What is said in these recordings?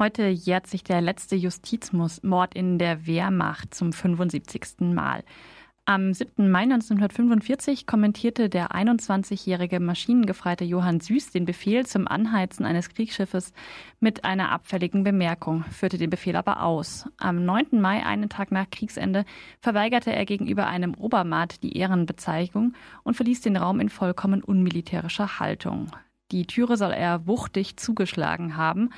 Heute jährt sich der letzte Justizmord in der Wehrmacht zum 75. Mal. Am 7. Mai 1945 kommentierte der 21-jährige Maschinengefreite Johann Süß den Befehl zum Anheizen eines Kriegsschiffes mit einer abfälligen Bemerkung, führte den Befehl aber aus. Am 9. Mai, einen Tag nach Kriegsende, verweigerte er gegenüber einem Obermaat die Ehrenbezeichnung und verließ den Raum in vollkommen unmilitärischer Haltung. Die Türe soll er wuchtig zugeschlagen haben.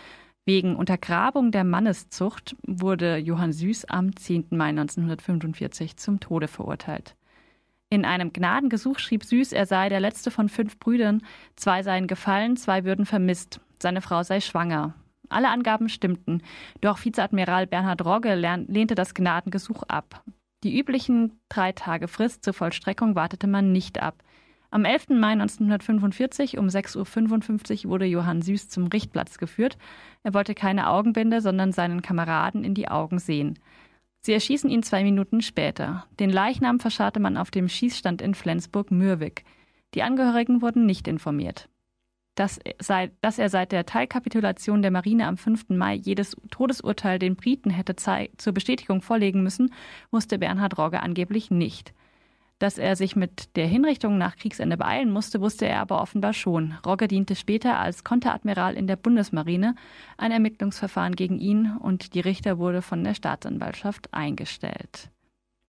Wegen Untergrabung der Manneszucht wurde Johann Süß am 10. Mai 1945 zum Tode verurteilt. In einem Gnadengesuch schrieb Süß, er sei der letzte von fünf Brüdern, zwei seien gefallen, zwei würden vermisst, seine Frau sei schwanger. Alle Angaben stimmten, doch Vizeadmiral Bernhard Rogge lehnte das Gnadengesuch ab. Die üblichen drei Tage Frist zur Vollstreckung wartete man nicht ab. Am 11. Mai 1945 um 6.55 Uhr wurde Johann Süß zum Richtplatz geführt. Er wollte keine Augenbinde, sondern seinen Kameraden in die Augen sehen. Sie erschießen ihn zwei Minuten später. Den Leichnam verscharrte man auf dem Schießstand in Flensburg-Mürwik. Die Angehörigen wurden nicht informiert. Dass, sei, dass, er seit der Teilkapitulation der Marine am 5. Mai jedes Todesurteil den Briten hätte zur Bestätigung vorlegen müssen, wusste Bernhard Rogge angeblich nicht. Dass er sich mit der Hinrichtung nach Kriegsende beeilen musste, wusste er aber offenbar schon. Rogge diente später als Konteradmiral in der Bundesmarine. Ein Ermittlungsverfahren gegen ihn und die Richter wurde von der Staatsanwaltschaft eingestellt.